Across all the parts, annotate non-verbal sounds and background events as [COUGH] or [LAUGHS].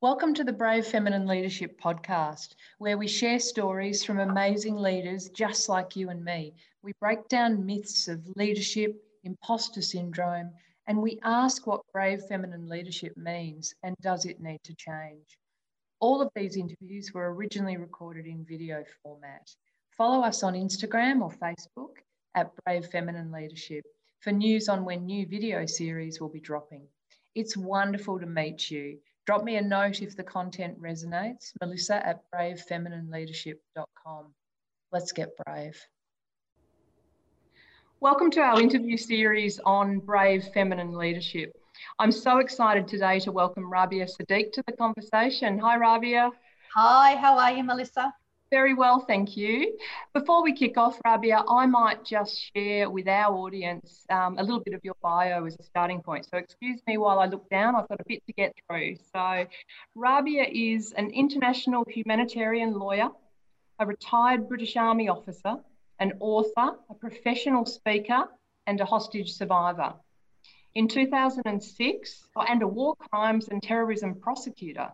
Welcome to the Brave Feminine Leadership Podcast, where we share stories from amazing leaders just like you and me. We break down myths of leadership, imposter syndrome, and we ask what brave feminine leadership means and does it need to change. All of these interviews were originally recorded in video format. Follow us on Instagram or Facebook at Brave Feminine Leadership for news on when new video series will be dropping. It's wonderful to meet you. Drop me a note if the content resonates. Melissa at bravefeminineLeadership.com. Let's get brave. Welcome to our interview series on brave feminine leadership. I'm so excited today to welcome Rabia Siddique to the conversation. Hi, Rabia. Hi, how are you, Melissa? Very well, thank you. Before we kick off, Rabia, I might just share with our audience um, a little bit of your bio as a starting point. So, excuse me while I look down, I've got a bit to get through. So, Rabia is an international humanitarian lawyer, a retired British Army officer, an author, a professional speaker, and a hostage survivor. In 2006, and a war crimes and terrorism prosecutor.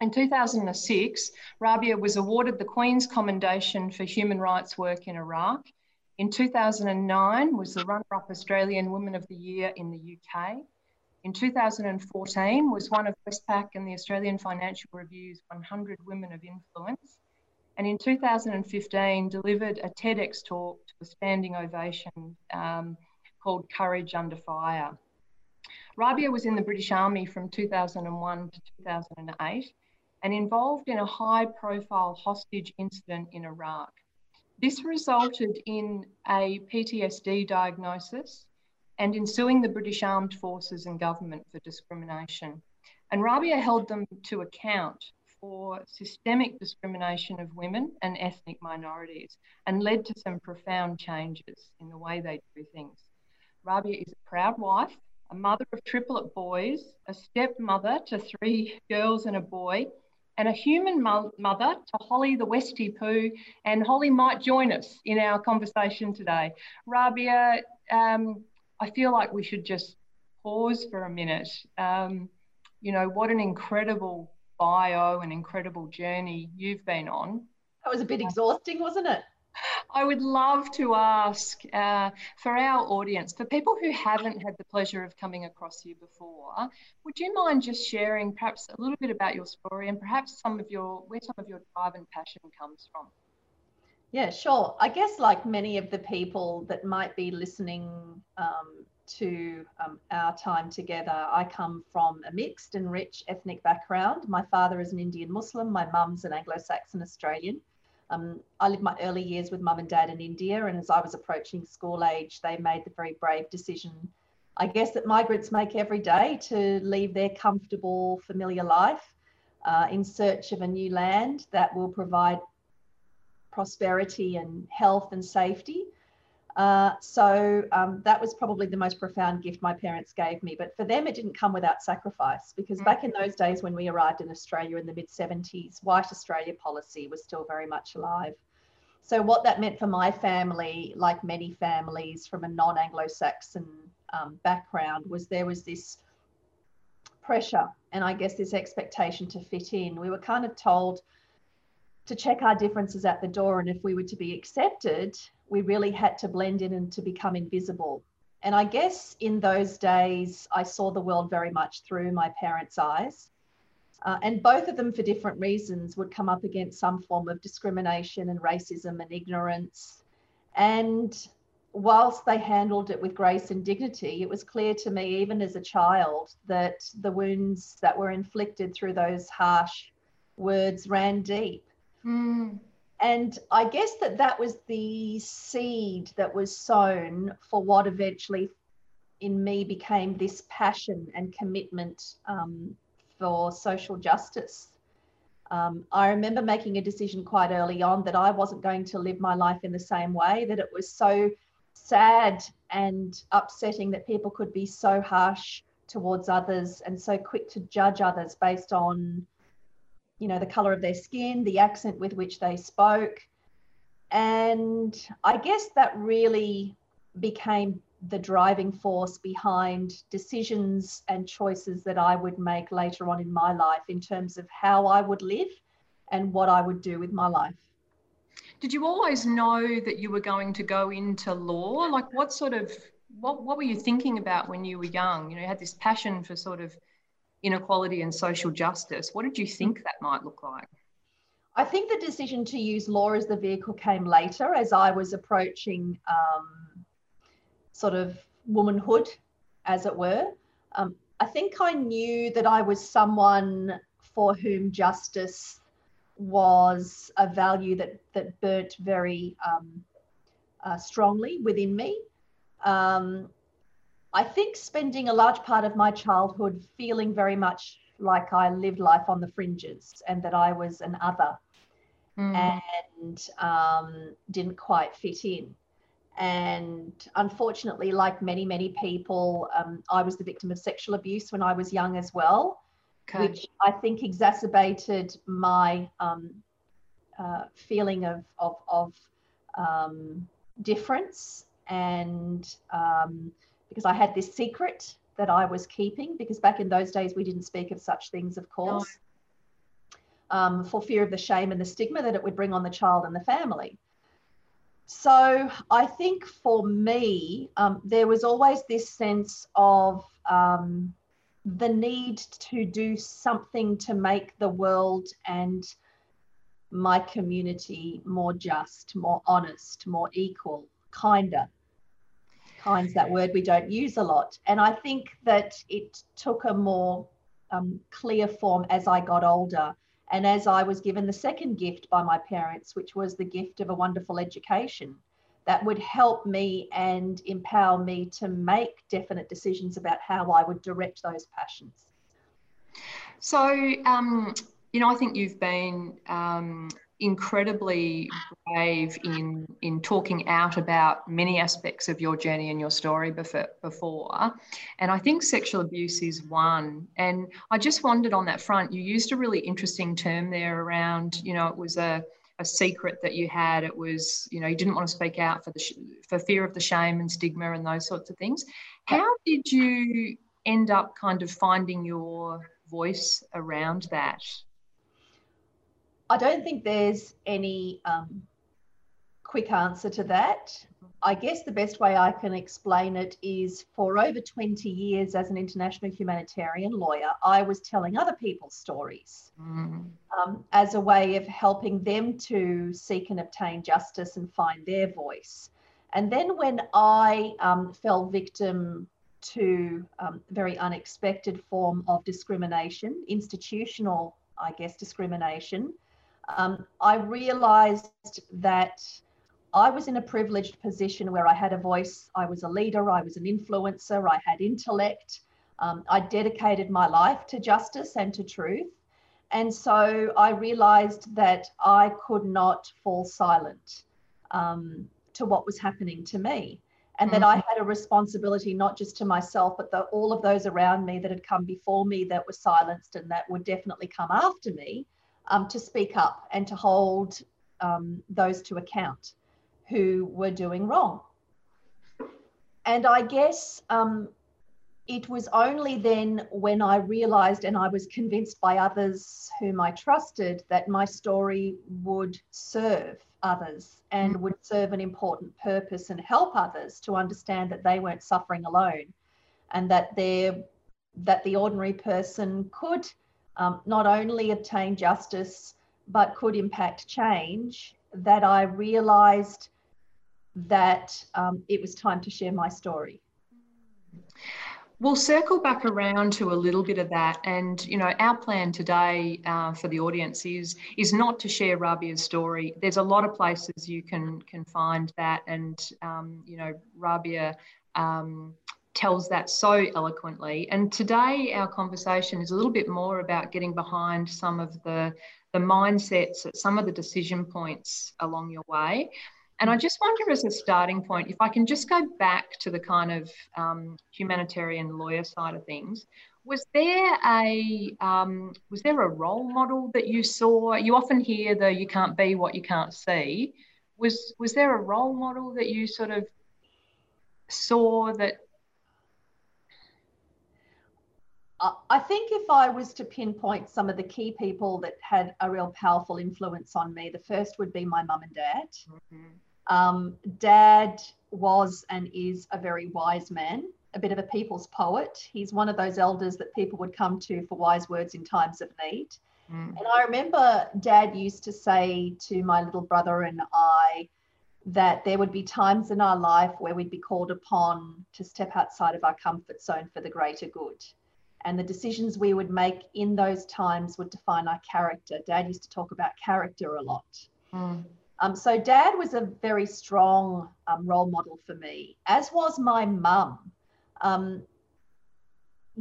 In 2006, Rabia was awarded the Queen's Commendation for Human Rights Work in Iraq. In 2009, was the runner-up Australian Woman of the Year in the UK. In 2014, was one of Westpac and the Australian Financial Review's 100 Women of Influence. And in 2015, delivered a TEDx talk to a standing ovation um, called Courage Under Fire. Rabia was in the British Army from 2001 to 2008 and involved in a high profile hostage incident in Iraq. This resulted in a PTSD diagnosis and in suing the British Armed Forces and government for discrimination. And Rabia held them to account for systemic discrimination of women and ethnic minorities and led to some profound changes in the way they do things. Rabia is a proud wife, a mother of triplet boys, a stepmother to three [LAUGHS] girls and a boy, and a human mo- mother to Holly the Westie Poo. And Holly might join us in our conversation today. Rabia, um, I feel like we should just pause for a minute. Um, you know, what an incredible bio and incredible journey you've been on. That was a bit exhausting, wasn't it? I would love to ask uh, for our audience, for people who haven't had the pleasure of coming across you before, would you mind just sharing perhaps a little bit about your story and perhaps some of your where some of your drive and passion comes from? Yeah, sure. I guess like many of the people that might be listening um, to um, our time together, I come from a mixed and rich ethnic background. My father is an Indian Muslim, my mum's an Anglo Saxon Australian. Um, I lived my early years with mum and dad in India, and as I was approaching school age, they made the very brave decision, I guess, that migrants make every day to leave their comfortable, familiar life uh, in search of a new land that will provide prosperity and health and safety. Uh, so um, that was probably the most profound gift my parents gave me. But for them, it didn't come without sacrifice because back in those days when we arrived in Australia in the mid 70s, white Australia policy was still very much alive. So, what that meant for my family, like many families from a non Anglo Saxon um, background, was there was this pressure and I guess this expectation to fit in. We were kind of told to check our differences at the door, and if we were to be accepted, we really had to blend in and to become invisible. And I guess in those days, I saw the world very much through my parents' eyes. Uh, and both of them, for different reasons, would come up against some form of discrimination and racism and ignorance. And whilst they handled it with grace and dignity, it was clear to me, even as a child, that the wounds that were inflicted through those harsh words ran deep. Mm and I guess that that was the seed that was sown for what eventually in me became this passion and commitment um, for social justice. Um, I remember making a decision quite early on that I wasn't going to live my life in the same way, that it was so sad and upsetting that people could be so harsh towards others and so quick to judge others based on you know, the color of their skin, the accent with which they spoke. And I guess that really became the driving force behind decisions and choices that I would make later on in my life in terms of how I would live and what I would do with my life. Did you always know that you were going to go into law? Like, what sort of what what were you thinking about when you were young? You know, you had this passion for sort of inequality and social justice. What did you think that might look like? I think the decision to use law as the vehicle came later as I was approaching um, sort of womanhood, as it were. Um, I think I knew that I was someone for whom justice was a value that, that burnt very um, uh, strongly within me. Um, I think spending a large part of my childhood feeling very much like I lived life on the fringes and that I was an other mm. and um, didn't quite fit in. And unfortunately, like many, many people, um, I was the victim of sexual abuse when I was young as well, okay. which I think exacerbated my um, uh, feeling of, of, of um, difference and um, because I had this secret that I was keeping, because back in those days we didn't speak of such things, of course, no. um, for fear of the shame and the stigma that it would bring on the child and the family. So I think for me, um, there was always this sense of um, the need to do something to make the world and my community more just, more honest, more equal, kinder kind's that word we don't use a lot. And I think that it took a more um, clear form as I got older. And as I was given the second gift by my parents, which was the gift of a wonderful education that would help me and empower me to make definite decisions about how I would direct those passions. So, um, you know, I think you've been um, incredibly brave in in talking out about many aspects of your journey and your story before, before. And i think sexual abuse is one. And i just wondered on that front you used a really interesting term there around you know it was a a secret that you had. It was you know you didn't want to speak out for the for fear of the shame and stigma and those sorts of things. How did you end up kind of finding your voice around that I don't think there's any um, quick answer to that. I guess the best way I can explain it is for over 20 years as an international humanitarian lawyer, I was telling other people's stories mm. um, as a way of helping them to seek and obtain justice and find their voice. And then when I um, fell victim to um, a very unexpected form of discrimination, institutional, I guess, discrimination, um, I realized that I was in a privileged position where I had a voice, I was a leader, I was an influencer, I had intellect, um, I dedicated my life to justice and to truth. And so I realized that I could not fall silent um, to what was happening to me. And mm-hmm. that I had a responsibility not just to myself, but the, all of those around me that had come before me that were silenced and that would definitely come after me um, to speak up and to hold um, those to account who were doing wrong. And I guess um, it was only then when I realized and I was convinced by others whom I trusted that my story would serve others and mm. would serve an important purpose and help others to understand that they weren't suffering alone and that they that the ordinary person could um, not only obtain justice, but could impact change, that I realized that um, it was time to share my story. We'll circle back around to a little bit of that, and you know, our plan today uh, for the audience is is not to share Rabia's story. There's a lot of places you can can find that, and um, you know, Rabia um, tells that so eloquently. And today, our conversation is a little bit more about getting behind some of the, the mindsets at some of the decision points along your way. And I just wonder, as a starting point, if I can just go back to the kind of um, humanitarian lawyer side of things. Was there a um, was there a role model that you saw? You often hear the "you can't be what you can't see." Was was there a role model that you sort of saw that I think if I was to pinpoint some of the key people that had a real powerful influence on me, the first would be my mum and dad. Mm-hmm. Um, dad was and is a very wise man, a bit of a people's poet. He's one of those elders that people would come to for wise words in times of need. Mm. And I remember dad used to say to my little brother and I that there would be times in our life where we'd be called upon to step outside of our comfort zone for the greater good and the decisions we would make in those times would define our character. Dad used to talk about character a lot. Mm. Um, so, dad was a very strong um, role model for me, as was my mum. Um,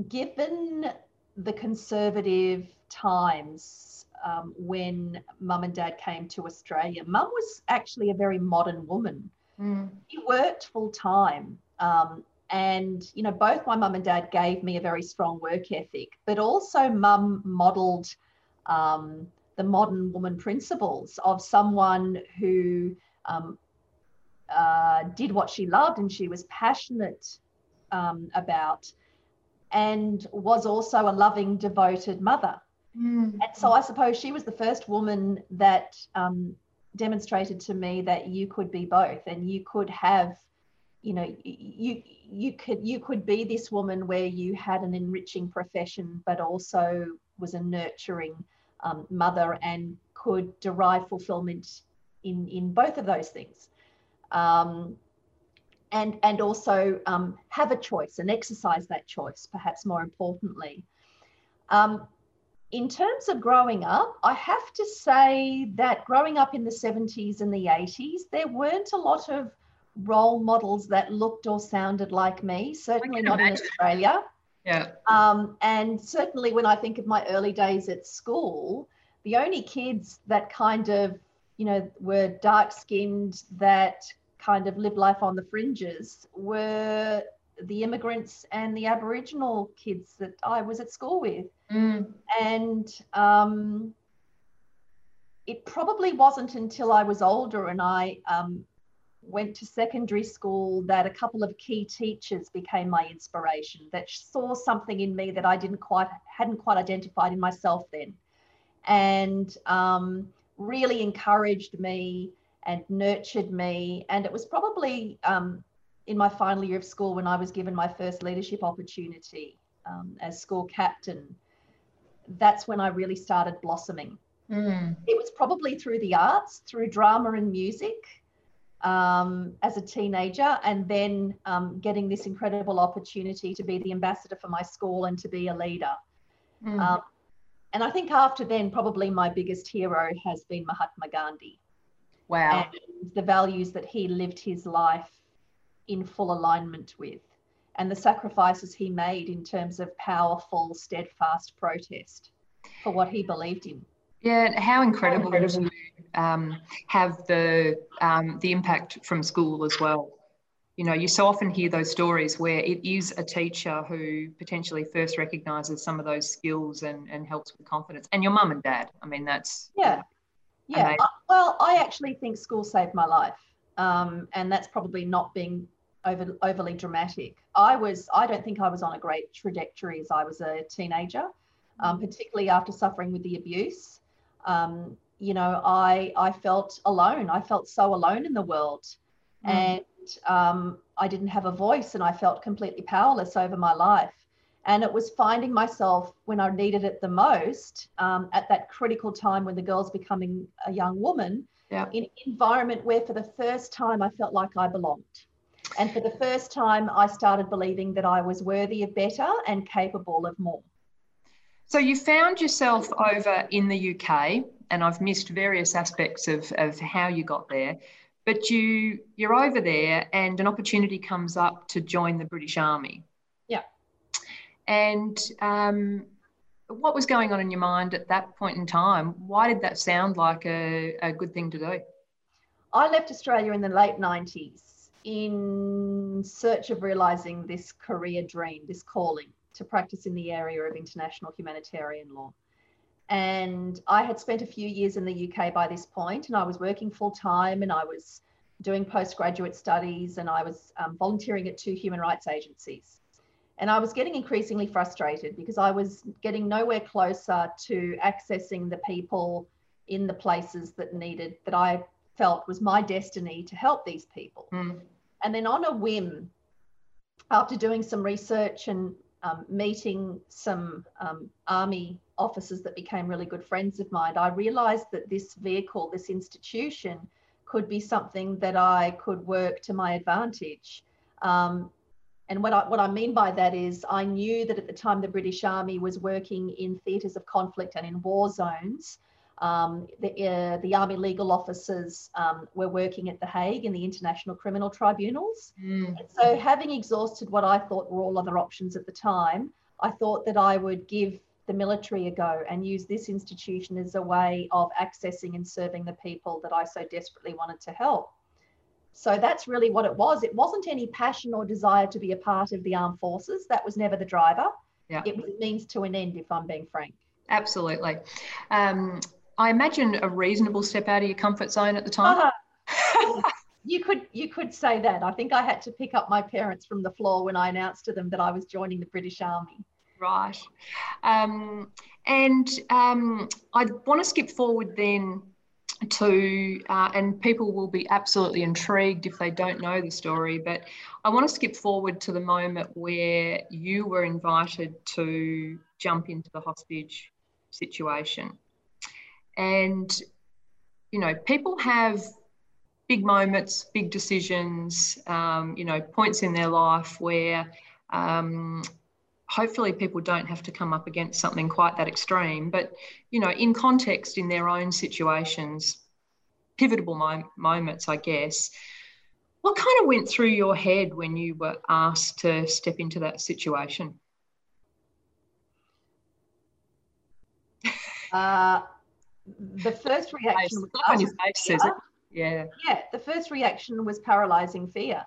given the conservative times um, when mum and dad came to Australia, mum was actually a very modern woman. Mm. She worked full time. Um, and you know both my mum and dad gave me a very strong work ethic but also mum modeled um, the modern woman principles of someone who um, uh, did what she loved and she was passionate um, about and was also a loving devoted mother mm. and so i suppose she was the first woman that um, demonstrated to me that you could be both and you could have you know you you could you could be this woman where you had an enriching profession but also was a nurturing um, mother and could derive fulfillment in in both of those things. Um, and and also um, have a choice and exercise that choice perhaps more importantly. Um, in terms of growing up, I have to say that growing up in the 70s and the 80s, there weren't a lot of role models that looked or sounded like me, certainly not imagine. in Australia. Yeah. Um, and certainly when I think of my early days at school, the only kids that kind of, you know, were dark skinned, that kind of lived life on the fringes were the immigrants and the Aboriginal kids that I was at school with. Mm. And um, it probably wasn't until I was older and I um, went to secondary school that a couple of key teachers became my inspiration that saw something in me that I didn't quite hadn't quite identified in myself then. And um, really encouraged me and nurtured me. And it was probably um, in my final year of school when I was given my first leadership opportunity um, as school captain that's when I really started blossoming. Mm. it was probably through the arts through drama and music um, as a teenager and then um, getting this incredible opportunity to be the ambassador for my school and to be a leader. Mm. Um, and I think after then, probably my biggest hero has been Mahatma Gandhi. Wow. And the values that he lived his life in full alignment with and the sacrifices he made in terms of powerful, steadfast protest for what he believed in. Yeah, how incredible, how incredible. Um, have the um, the impact from school as well. You know, you so often hear those stories where it is a teacher who potentially first recognises some of those skills and, and helps with confidence. And your mum and dad. I mean, that's yeah, yeah. Uh, well, I actually think school saved my life, um, and that's probably not being over, overly dramatic. I was, I don't think I was on a great trajectory as I was a teenager, um, particularly after suffering with the abuse um, you know, I I felt alone. I felt so alone in the world, mm. and um, I didn't have a voice, and I felt completely powerless over my life. And it was finding myself when I needed it the most, um, at that critical time when the girl's becoming a young woman, yeah. in an environment where for the first time I felt like I belonged. And for the first time, I started believing that I was worthy of better and capable of more. So you found yourself over in the UK, and I've missed various aspects of, of how you got there. But you you're over there, and an opportunity comes up to join the British Army. Yeah. And um, what was going on in your mind at that point in time? Why did that sound like a, a good thing to do? I left Australia in the late 90s in search of realizing this career dream, this calling to practice in the area of international humanitarian law. And I had spent a few years in the UK by this point, and I was working full time and I was doing postgraduate studies and I was um, volunteering at two human rights agencies. And I was getting increasingly frustrated because I was getting nowhere closer to accessing the people in the places that needed, that I felt was my destiny to help these people. Mm. And then on a whim, after doing some research and um, meeting some um, army officers that became really good friends of mine, I realized that this vehicle, this institution, could be something that I could work to my advantage. Um, and what I, what I mean by that is, I knew that at the time the British Army was working in theatres of conflict and in war zones. Um, the, uh, the Army legal officers um, were working at The Hague in the International Criminal Tribunals. Mm. so, having exhausted what I thought were all other options at the time, I thought that I would give the military a go and use this institution as a way of accessing and serving the people that I so desperately wanted to help. So that's really what it was. It wasn't any passion or desire to be a part of the armed forces. That was never the driver. Yeah. It was means to an end, if I'm being frank. Absolutely. Um, I imagine a reasonable step out of your comfort zone at the time. Uh-huh. [LAUGHS] you could you could say that. I think I had to pick up my parents from the floor when I announced to them that I was joining the British Army. Right. Um, and um, I want to skip forward then to, uh, and people will be absolutely intrigued if they don't know the story, but I want to skip forward to the moment where you were invited to jump into the hostage situation. And, you know, people have big moments, big decisions, um, you know, points in their life where um, hopefully people don't have to come up against something quite that extreme. But you know in context in their own situations pivotal mo- moments i guess what kind of went through your head when you were asked to step into that situation? Uh, the first reaction was on your face says it. yeah yeah the first reaction was paralyzing fear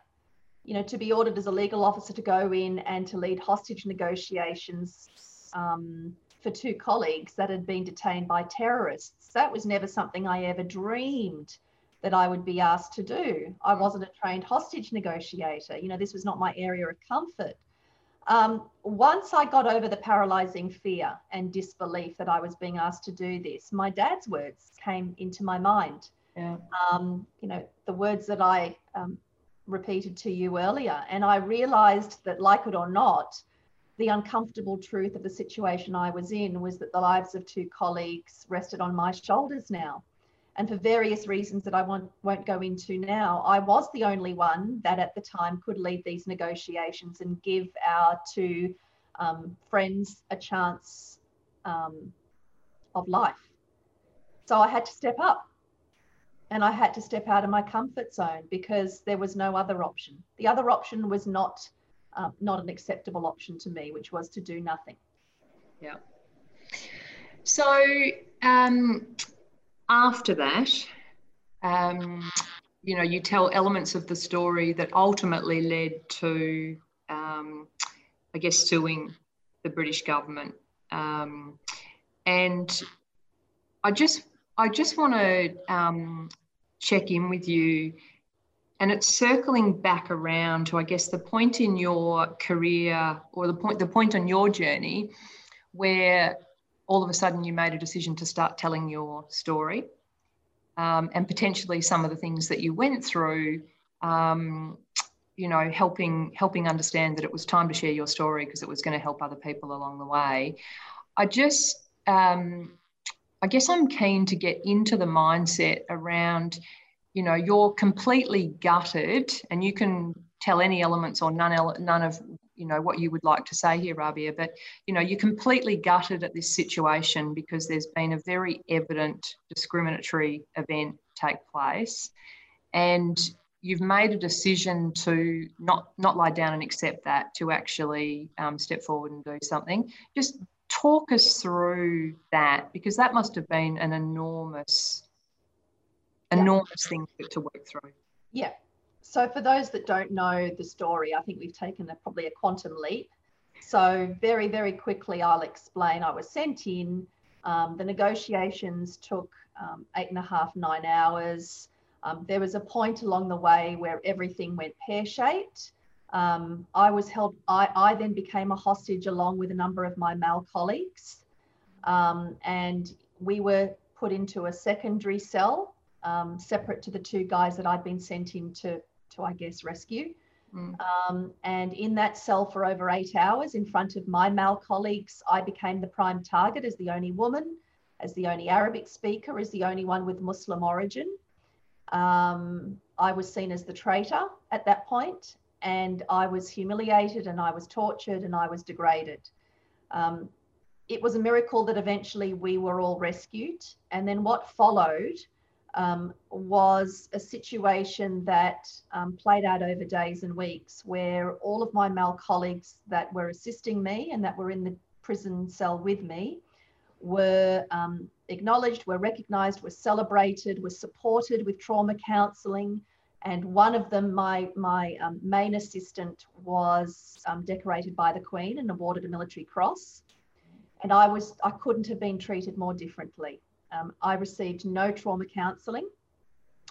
you know, to be ordered as a legal officer to go in and to lead hostage negotiations um, for two colleagues that had been detained by terrorists. That was never something I ever dreamed that I would be asked to do. I wasn't a trained hostage negotiator. You know, this was not my area of comfort. Um, once I got over the paralyzing fear and disbelief that I was being asked to do this, my dad's words came into my mind. Yeah. Um, you know, the words that I um, repeated to you earlier. And I realized that, like it or not, the uncomfortable truth of the situation I was in was that the lives of two colleagues rested on my shoulders now. And for various reasons that I won't, go into now, I was the only one that at the time could lead these negotiations and give our two um, friends a chance um, of life. So I had to step up and I had to step out of my comfort zone because there was no other option. The other option was not um, not an acceptable option to me, which was to do nothing. Yeah. So um, after that, um, you know, you tell elements of the story that ultimately led to, um, I guess, suing the British government. Um, and I just I just want to um, check in with you, and it's circling back around to, I guess, the point in your career or the point the point on your journey where all of a sudden you made a decision to start telling your story, um, and potentially some of the things that you went through. Um, you know, helping helping understand that it was time to share your story because it was going to help other people along the way. I just um, I guess I'm keen to get into the mindset around, you know, you're completely gutted, and you can tell any elements or none, none of you know what you would like to say here rabia but you know you're completely gutted at this situation because there's been a very evident discriminatory event take place. And you've made a decision to not not lie down and accept that to actually um, step forward and do something. Just talk us through that because that must have been an enormous enormous yeah. thing to work through. Yeah so for those that don't know the story i think we've taken a, probably a quantum leap so very very quickly i'll explain i was sent in um, the negotiations took um, eight and a half nine hours Um, there was a point along the way where everything went pear shaped. Um, I was held, I, I then became a hostage along with a number of my male colleagues. Um, and we were put into a secondary cell um, separate to the two guys that I'd been sent in to, to I guess, rescue. Mm. Um, and in that cell for over eight hours in front of my male colleagues, I became the prime target as the only woman, as the only Arabic speaker, as the only one with Muslim origin. Um, I was seen as the traitor at that point, and I was humiliated and I was tortured and I was degraded. Um, it was a miracle that eventually we were all rescued. And then what followed um, was a situation that um, played out over days and weeks where all of my male colleagues that were assisting me and that were in the prison cell with me were um, acknowledged, were recognised, were celebrated, were supported with trauma counselling. And one of them, my, my um, main assistant, was um, decorated by the Queen and awarded a military cross. And I was I couldn't have been treated more differently. Um, I received no trauma counselling,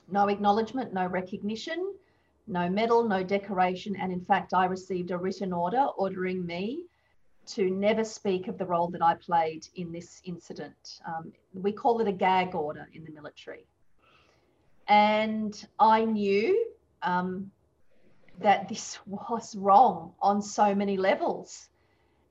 no acknowledgement, no recognition, no medal, no decoration, and in fact, I received a written order ordering me to never speak of the role that I played in this incident. Um, we call it a gag order in the military. And I knew um, that this [LAUGHS] was wrong on so many levels.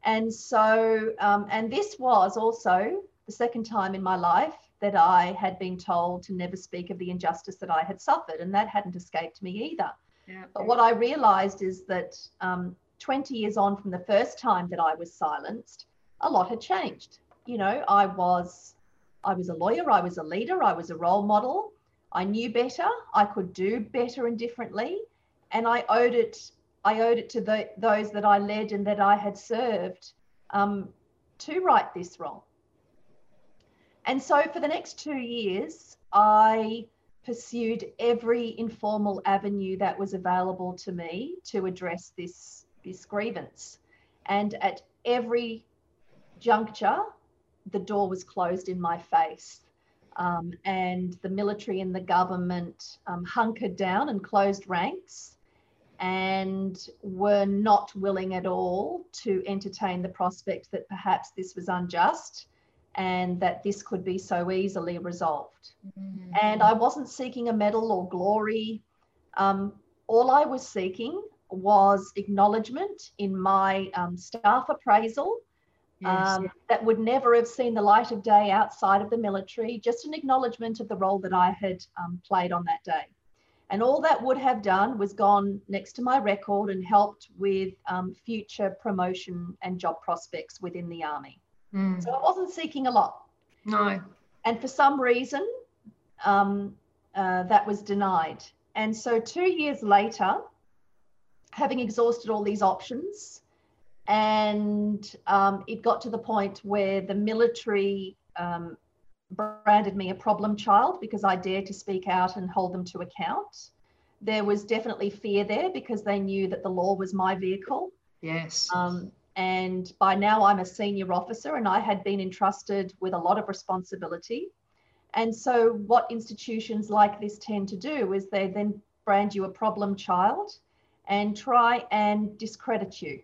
And so, um, and this was also the second time in my life that I had been told to never speak of the injustice that I had suffered, and that hadn't escaped me either. Yeah. But what I realized is that um, 20 years on from the first time that I was silenced, a lot had changed. You know, I was I was a lawyer, I was a leader, I was a role model. I knew better, I could do better and differently, and I owed it I owed it to the, those that I led and that I had served um, to right this wrong. And so for the next two years, I pursued every informal avenue that was available to me to address this, this grievance. And at every juncture, the door was closed in my face. Um, and the military and the government um, hunkered down and closed ranks and were not willing at all to entertain the prospect that perhaps this was unjust and that this could be so easily resolved. Mm-hmm. And I wasn't seeking a medal or glory. Um, all I was seeking was acknowledgement in my um, staff appraisal yes. um, that would never have seen the light of day outside of the military, just an acknowledgement of the role that I had um, played on that day. And all that would have done was gone next to my record and helped with um, future promotion and job prospects within the Army. Mm. So I wasn't seeking a lot. No. And for some reason, um, uh, that was denied. And so two years later, having exhausted all these options, and um, it got to the point where the military um, branded me a problem child because I dared to speak out and hold them to account. There was definitely fear there because they knew that the law was my vehicle. Yes. Um, and by now I'm a senior officer and I had been entrusted with a lot of responsibility. And so, what institutions like this tend to do is they then brand you a problem child and try and discredit you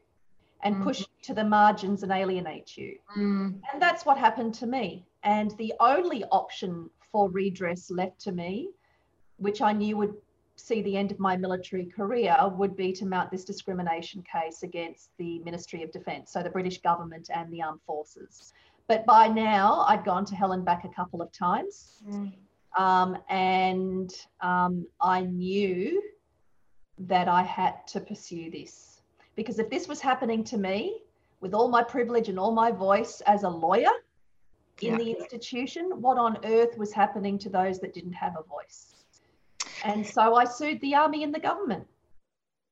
and mm. push you to the margins and alienate you. Mm. And that's what happened to me. And the only option for redress left to me, which I knew would see the end of my military career, would be to mount this discrimination case against the Ministry of Defence, so the British government and the armed forces. But by now, I'd gone to hell and back a couple of times. Mm. Um, and um, I knew that I had to pursue this. Because if this was happening to me, with all my privilege and all my voice as a lawyer, in yeah. the institution, what on earth was happening to those that didn't have a voice? And so I sued the army and the government.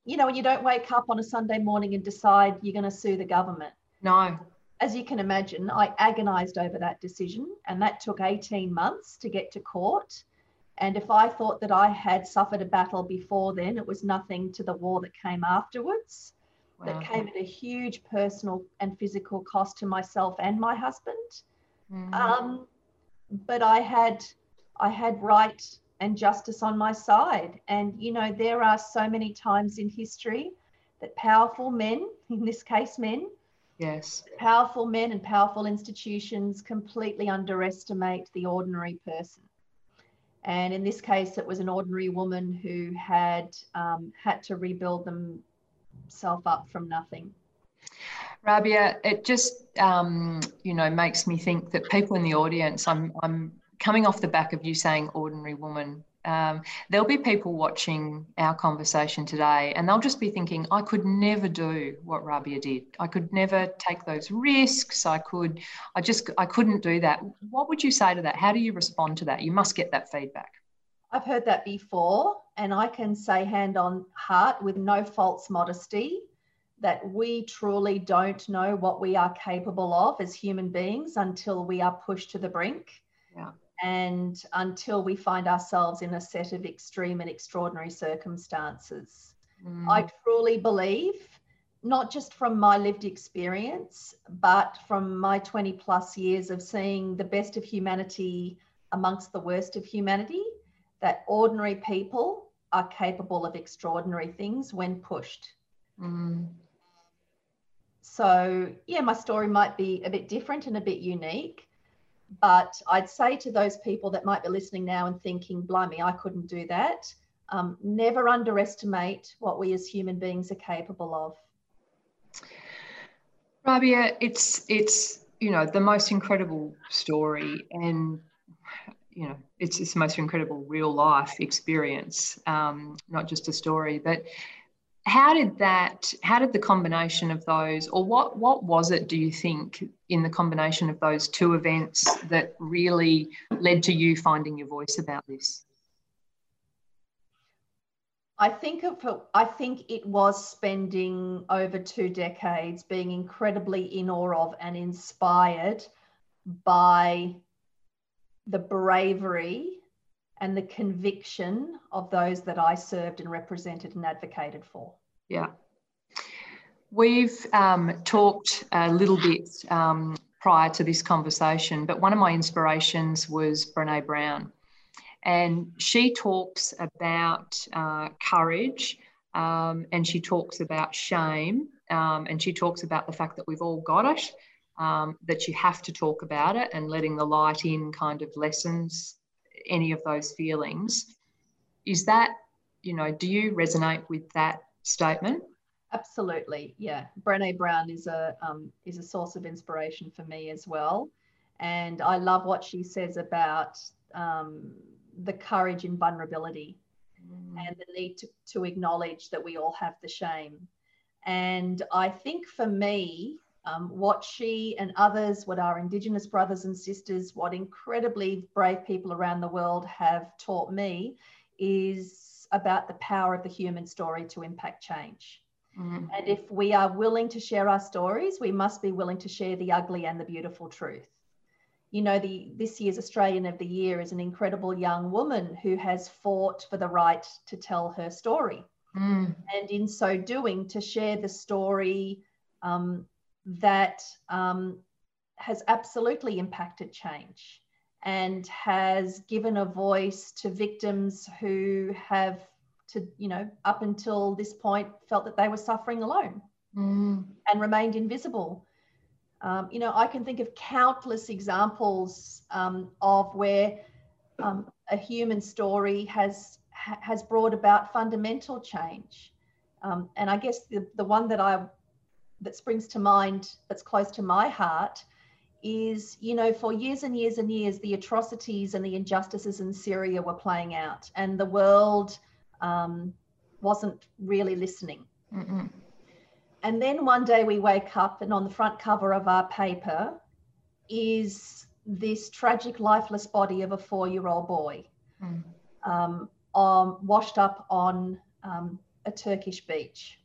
You know, you don't wake up on a Sunday morning and decide you're going to sue the government. No. As you can imagine, I agonized over that decision, and that took 18 months to get to court. And if I thought that I had suffered a battle before then, it was nothing to the war that came afterwards, wow. that came at a huge personal and physical cost to myself and my husband. Mm. Um, but I had I had right and justice on my side. And, you know, there are so many times in history that powerful men, in this case, men, yes, powerful men and powerful institutions completely underestimate the ordinary person. And in this case, it was an ordinary woman who had um, had to rebuild themselves up from nothing. Rabia, it just um, you know makes me think that people in the audience. I'm I'm coming off the back of you saying ordinary woman, um, there'll be people watching our conversation today and they'll just be thinking, I could never do what Rabia did. I could never take those risks. I could, I just, I couldn't do that. What would you say to that? How do you respond to that? You must get that feedback. I've heard that before, and I can say hand on heart with no false modesty that we truly don't know what we are capable of as human beings until we are pushed to the brink. Yeah and until we find ourselves in a set of extreme and extraordinary circumstances. Mm. I truly believe, not just from my lived experience, but from my 20 plus years of seeing the best of humanity amongst the worst of humanity, that ordinary people are capable of extraordinary things when pushed. Mm. So, yeah, my story might be a bit different and a bit unique but I'd say to those people that might be listening now and thinking, blimey, I couldn't do that, um, never underestimate what we as human beings are capable of. Rabia, it's it's you know the most incredible story, and you know it's it's the most incredible real life experience, um, not just a story. But how did that how did the combination of those or what what was it do you think in the combination of those two events that really led to you finding your voice about this? I think of, I think it was spending over two decades being incredibly in awe of and inspired by the bravery and the conviction of those that I served and represented and advocated for. Yeah. We've um, talked a little bit um, prior to this conversation, but one of my inspirations was Brene Brown. And she talks about uh, courage um, and she talks about shame um, and she talks about the fact that we've all got it, um, that you have to talk about it and letting the light in kind of lessens any of those feelings. Is that, you know, do you resonate with that statement? Absolutely, yeah. Brené Brown is a um, is a source of inspiration for me as well, and I love what she says about um, the courage in vulnerability mm. and the need to, to acknowledge that we all have the shame. And I think for me, um, what she and others, what our Indigenous brothers and sisters, what incredibly brave people around the world have taught me is about the power of the human story to impact change. Mm-hmm. And if we are willing to share our stories, we must be willing to share the ugly and the beautiful truth. You know, the this year's Australian of the Year is an incredible young woman who has fought for the right to tell her story. Mm. And in so doing, to share the story um, that um, has absolutely impacted change and has given a voice to victims who have to you know up until this point felt that they were suffering alone mm. and remained invisible um, you know i can think of countless examples um, of where um, a human story has has brought about fundamental change um, and i guess the, the one that i that springs to mind that's close to my heart is you know for years and years and years the atrocities and the injustices in syria were playing out and the world um, wasn't really listening Mm-mm. and then one day we wake up and on the front cover of our paper is this tragic lifeless body of a four-year-old boy mm. um, um, washed up on um, a turkish beach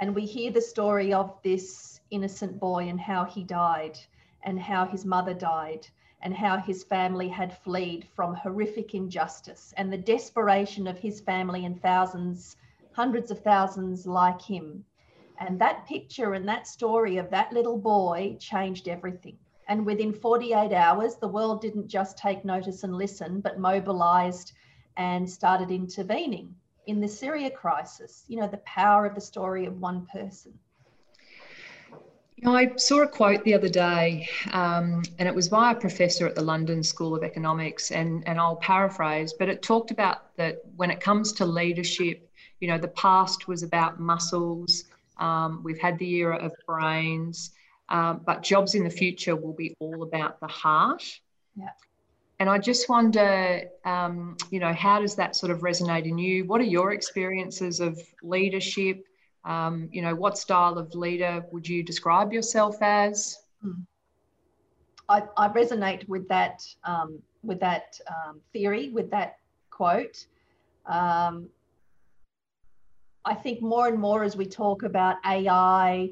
and we hear the story of this innocent boy and how he died and how his mother died and how his family had fled from horrific injustice and the desperation of his family and thousands, hundreds of thousands like him. And that picture and that story of that little boy changed everything. And within 48 hours, the world didn't just take notice and listen, but mobilized and started intervening in the Syria crisis. You know, the power of the story of one person. You know, I saw a quote the other day, um, and it was by a professor at the London School of Economics, and, and I'll paraphrase, but it talked about that when it comes to leadership, you know, the past was about muscles. Um, we've had the era of brains, um, but jobs in the future will be all about the heart. Yeah. And I just wonder, um, you know, how does that sort of resonate in you? What are your experiences of leadership? Um, you know, what style of leader would you describe yourself as? Hmm. I, I resonate with that um, with that um, theory, with that quote. Um, I think more and more as we talk about AI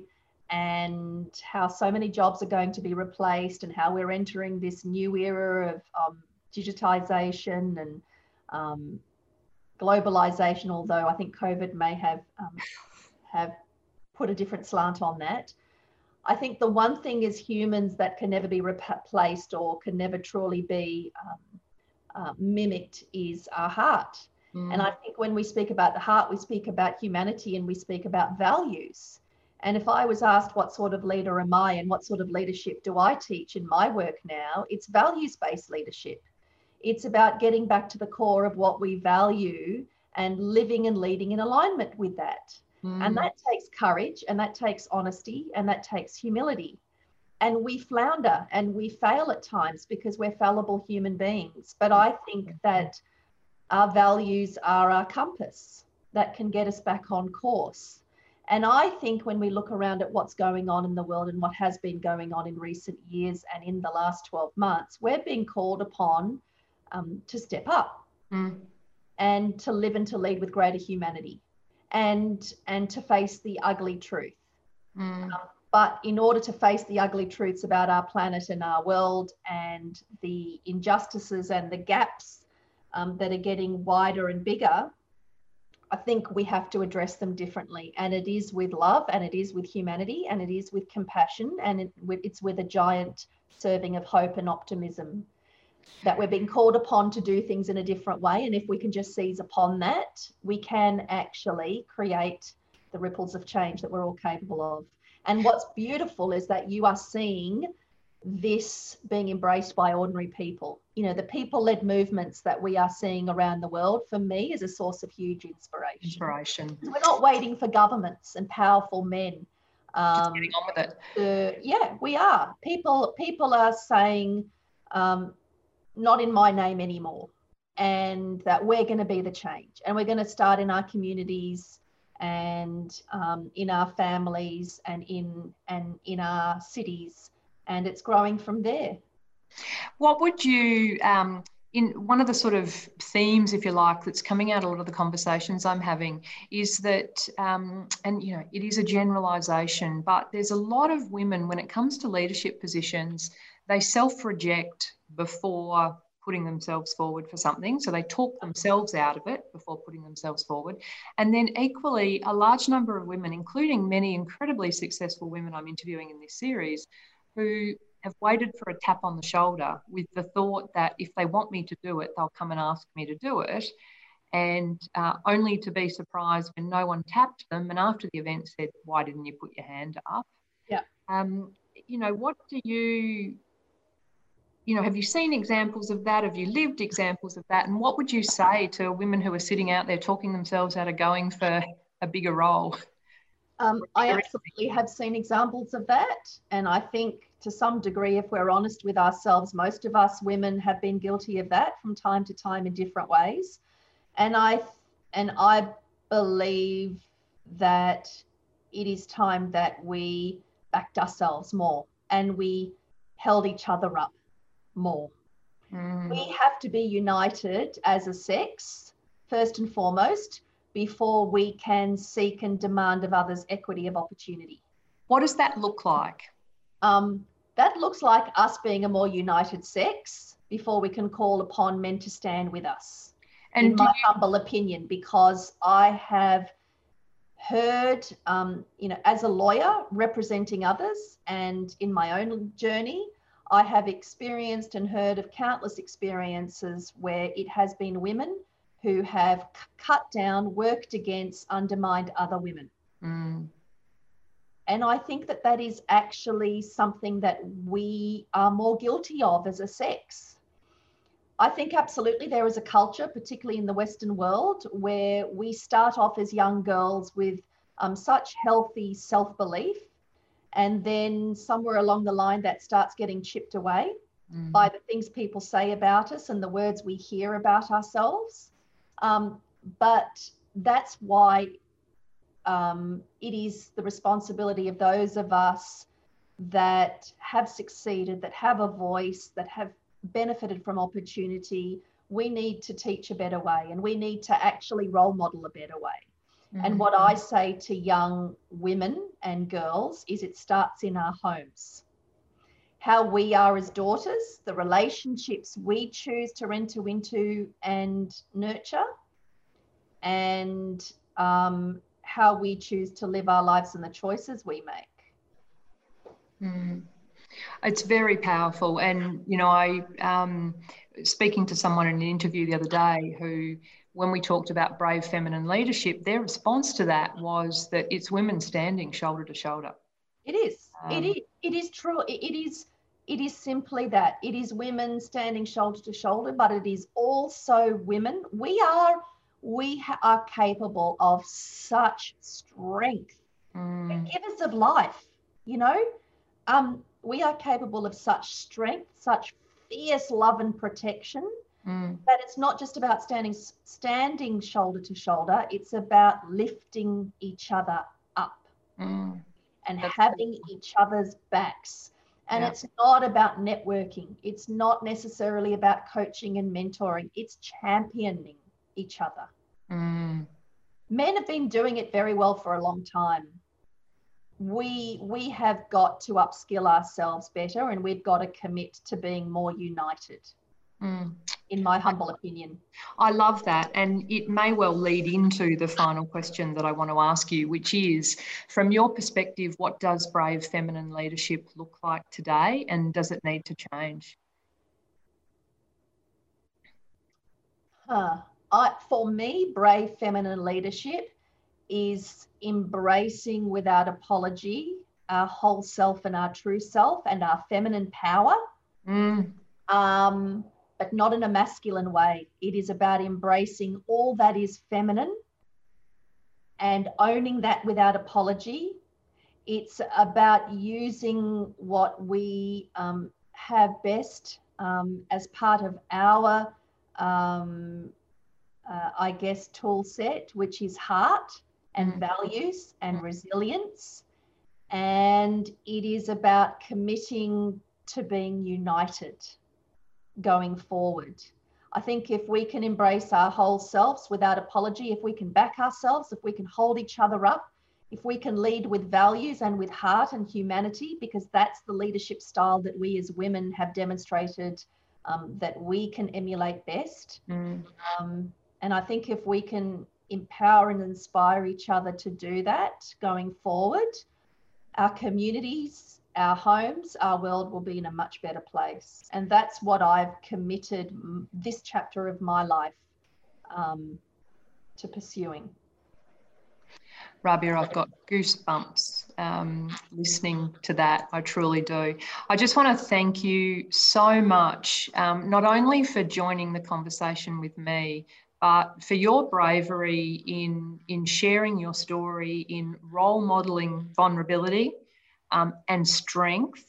and how so many jobs are going to be replaced and how we're entering this new era of um, digitization and um, globalization, although I think COVID may have um, [SIGHS] have put a different slant on that. I think the one thing is humans that can never be replaced or can never truly be um, uh, mimicked is our heart. Mm. And I think when we speak about the heart, we speak about humanity and we speak about values. And if I was asked what sort of leader am I and what sort of leadership do I teach in my work now, it's values based leadership. It's about getting back to the core of what we value and living and leading in alignment with that. Mm. And that takes courage and that takes honesty and that takes humility. And we flounder and we fail at times because we're fallible human beings. But I think that our values are our compass that can get us back on course. And I think when we look around at what's going on in the world and what has been going on in recent years and in the last 12 months, we're being called upon um, to step up mm. and to live and to lead with greater humanity and and to face the ugly truth. Mm. Um, but in order to face the ugly truths about our planet and our world and the injustices and the gaps um, that are getting wider and bigger, I think we have to address them differently. And it is with love, and it is with humanity, and it is with compassion, and it, it's with a giant serving of hope and optimism that we're being called upon to do things in a different way. And if we can just seize upon that, we can actually create the ripples of change that we're all capable of. And what's beautiful is that you are seeing this being embraced by ordinary people. You know, the people led movements that we are seeing around the world, for me, is a source of huge inspiration. Inspiration. We're not waiting for governments and powerful men. Um, Just getting on with it. Uh, yeah, we are. People, people are saying, um, not in my name anymore and that we're going to be the change and we're going to start in our communities and um, in our families and in and in our cities and it's growing from there what would you um, in one of the sort of themes if you like that's coming out a lot of the conversations i'm having is that um, and you know it is a generalization but there's a lot of women when it comes to leadership positions they self reject before putting themselves forward for something. So they talk themselves out of it before putting themselves forward. And then, equally, a large number of women, including many incredibly successful women I'm interviewing in this series, who have waited for a tap on the shoulder with the thought that if they want me to do it, they'll come and ask me to do it. And uh, only to be surprised when no one tapped them and after the event said, Why didn't you put your hand up? Yeah. Um, you know, what do you you know, have you seen examples of that? Have you lived examples of that? And what would you say to women who are sitting out there talking themselves out of going for a bigger role? Um, I absolutely have seen examples of that. And I think to some degree, if we're honest with ourselves, most of us women have been guilty of that from time to time in different ways. And I and I believe that it is time that we backed ourselves more and we held each other up more. Mm. We have to be united as a sex, first and foremost, before we can seek and demand of others equity of opportunity. What does that look like? Um, that looks like us being a more united sex before we can call upon men to stand with us. And in my you... humble opinion, because I have heard, um, you know, as a lawyer representing others and in my own journey, I have experienced and heard of countless experiences where it has been women who have cut down, worked against, undermined other women. Mm. And I think that that is actually something that we are more guilty of as a sex. I think absolutely there is a culture, particularly in the Western world, where we start off as young girls with um, such healthy self belief. And then somewhere along the line, that starts getting chipped away mm. by the things people say about us and the words we hear about ourselves. Um, but that's why um, it is the responsibility of those of us that have succeeded, that have a voice, that have benefited from opportunity. We need to teach a better way and we need to actually role model a better way. Mm-hmm. And what I say to young women and girls is it starts in our homes. How we are as daughters, the relationships we choose to enter into and nurture, and um, how we choose to live our lives and the choices we make. Mm. It's very powerful. And, you know, I, um, speaking to someone in an interview the other day who, when we talked about brave feminine leadership, their response to that was that it's women standing shoulder to shoulder. It is. Um, it is. It is true. It, it is. It is simply that. It is women standing shoulder to shoulder, but it is also women. We are we ha- are capable of such strength, mm. givers of life. You know, um, we are capable of such strength, such fierce love and protection. Mm. That it's not just about standing standing shoulder to shoulder. It's about lifting each other up mm. and That's having cool. each other's backs. And yeah. it's not about networking. It's not necessarily about coaching and mentoring. It's championing each other. Mm. Men have been doing it very well for a long time. We we have got to upskill ourselves better, and we've got to commit to being more united. Mm. In my humble opinion. I love that. And it may well lead into the final question that I want to ask you, which is from your perspective, what does brave feminine leadership look like today and does it need to change? Huh. I, for me, brave feminine leadership is embracing without apology our whole self and our true self and our feminine power, mm. um, but not in a masculine way. It is about embracing all that is feminine and owning that without apology. It's about using what we um, have best um, as part of our um, uh, I guess, tool set, which is heart and mm. values and mm. resilience. And it is about committing to being united going forward. I think if we can embrace our whole selves without apology, if we can back ourselves, if we can hold each other up, if we can lead with values and with heart and humanity, because that's the leadership style that we as women have demonstrated um, that we can emulate best. Mm. Um, and I think if we can empower and inspire each other to do that going forward, our communities, our homes, our world will be in a much better place. And that's what I've committed this chapter of my life um, to pursuing. Rabia, I've got goosebumps um, listening to that. I truly do. I just want to thank you so much, um, not only for joining the conversation with me, but for your bravery in, in sharing your story, in role modeling vulnerability um, and strength.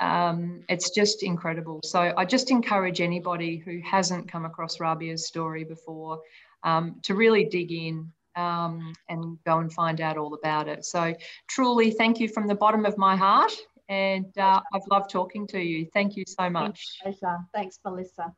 Um, it's just incredible. So I just encourage anybody who hasn't come across Rabia's story before um, to really dig in um, and go and find out all about it. So truly, thank you from the bottom of my heart. And uh, I've loved talking to you. Thank you so much. Thanks, Thanks Melissa.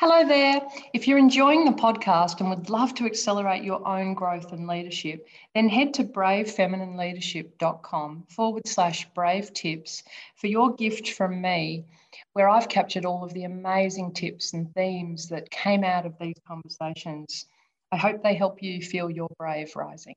Hello there. If you're enjoying the podcast and would love to accelerate your own growth and leadership, then head to bravefeminine.leadership.com forward slash brave tips for your gift from me, where I've captured all of the amazing tips and themes that came out of these conversations. I hope they help you feel your brave rising.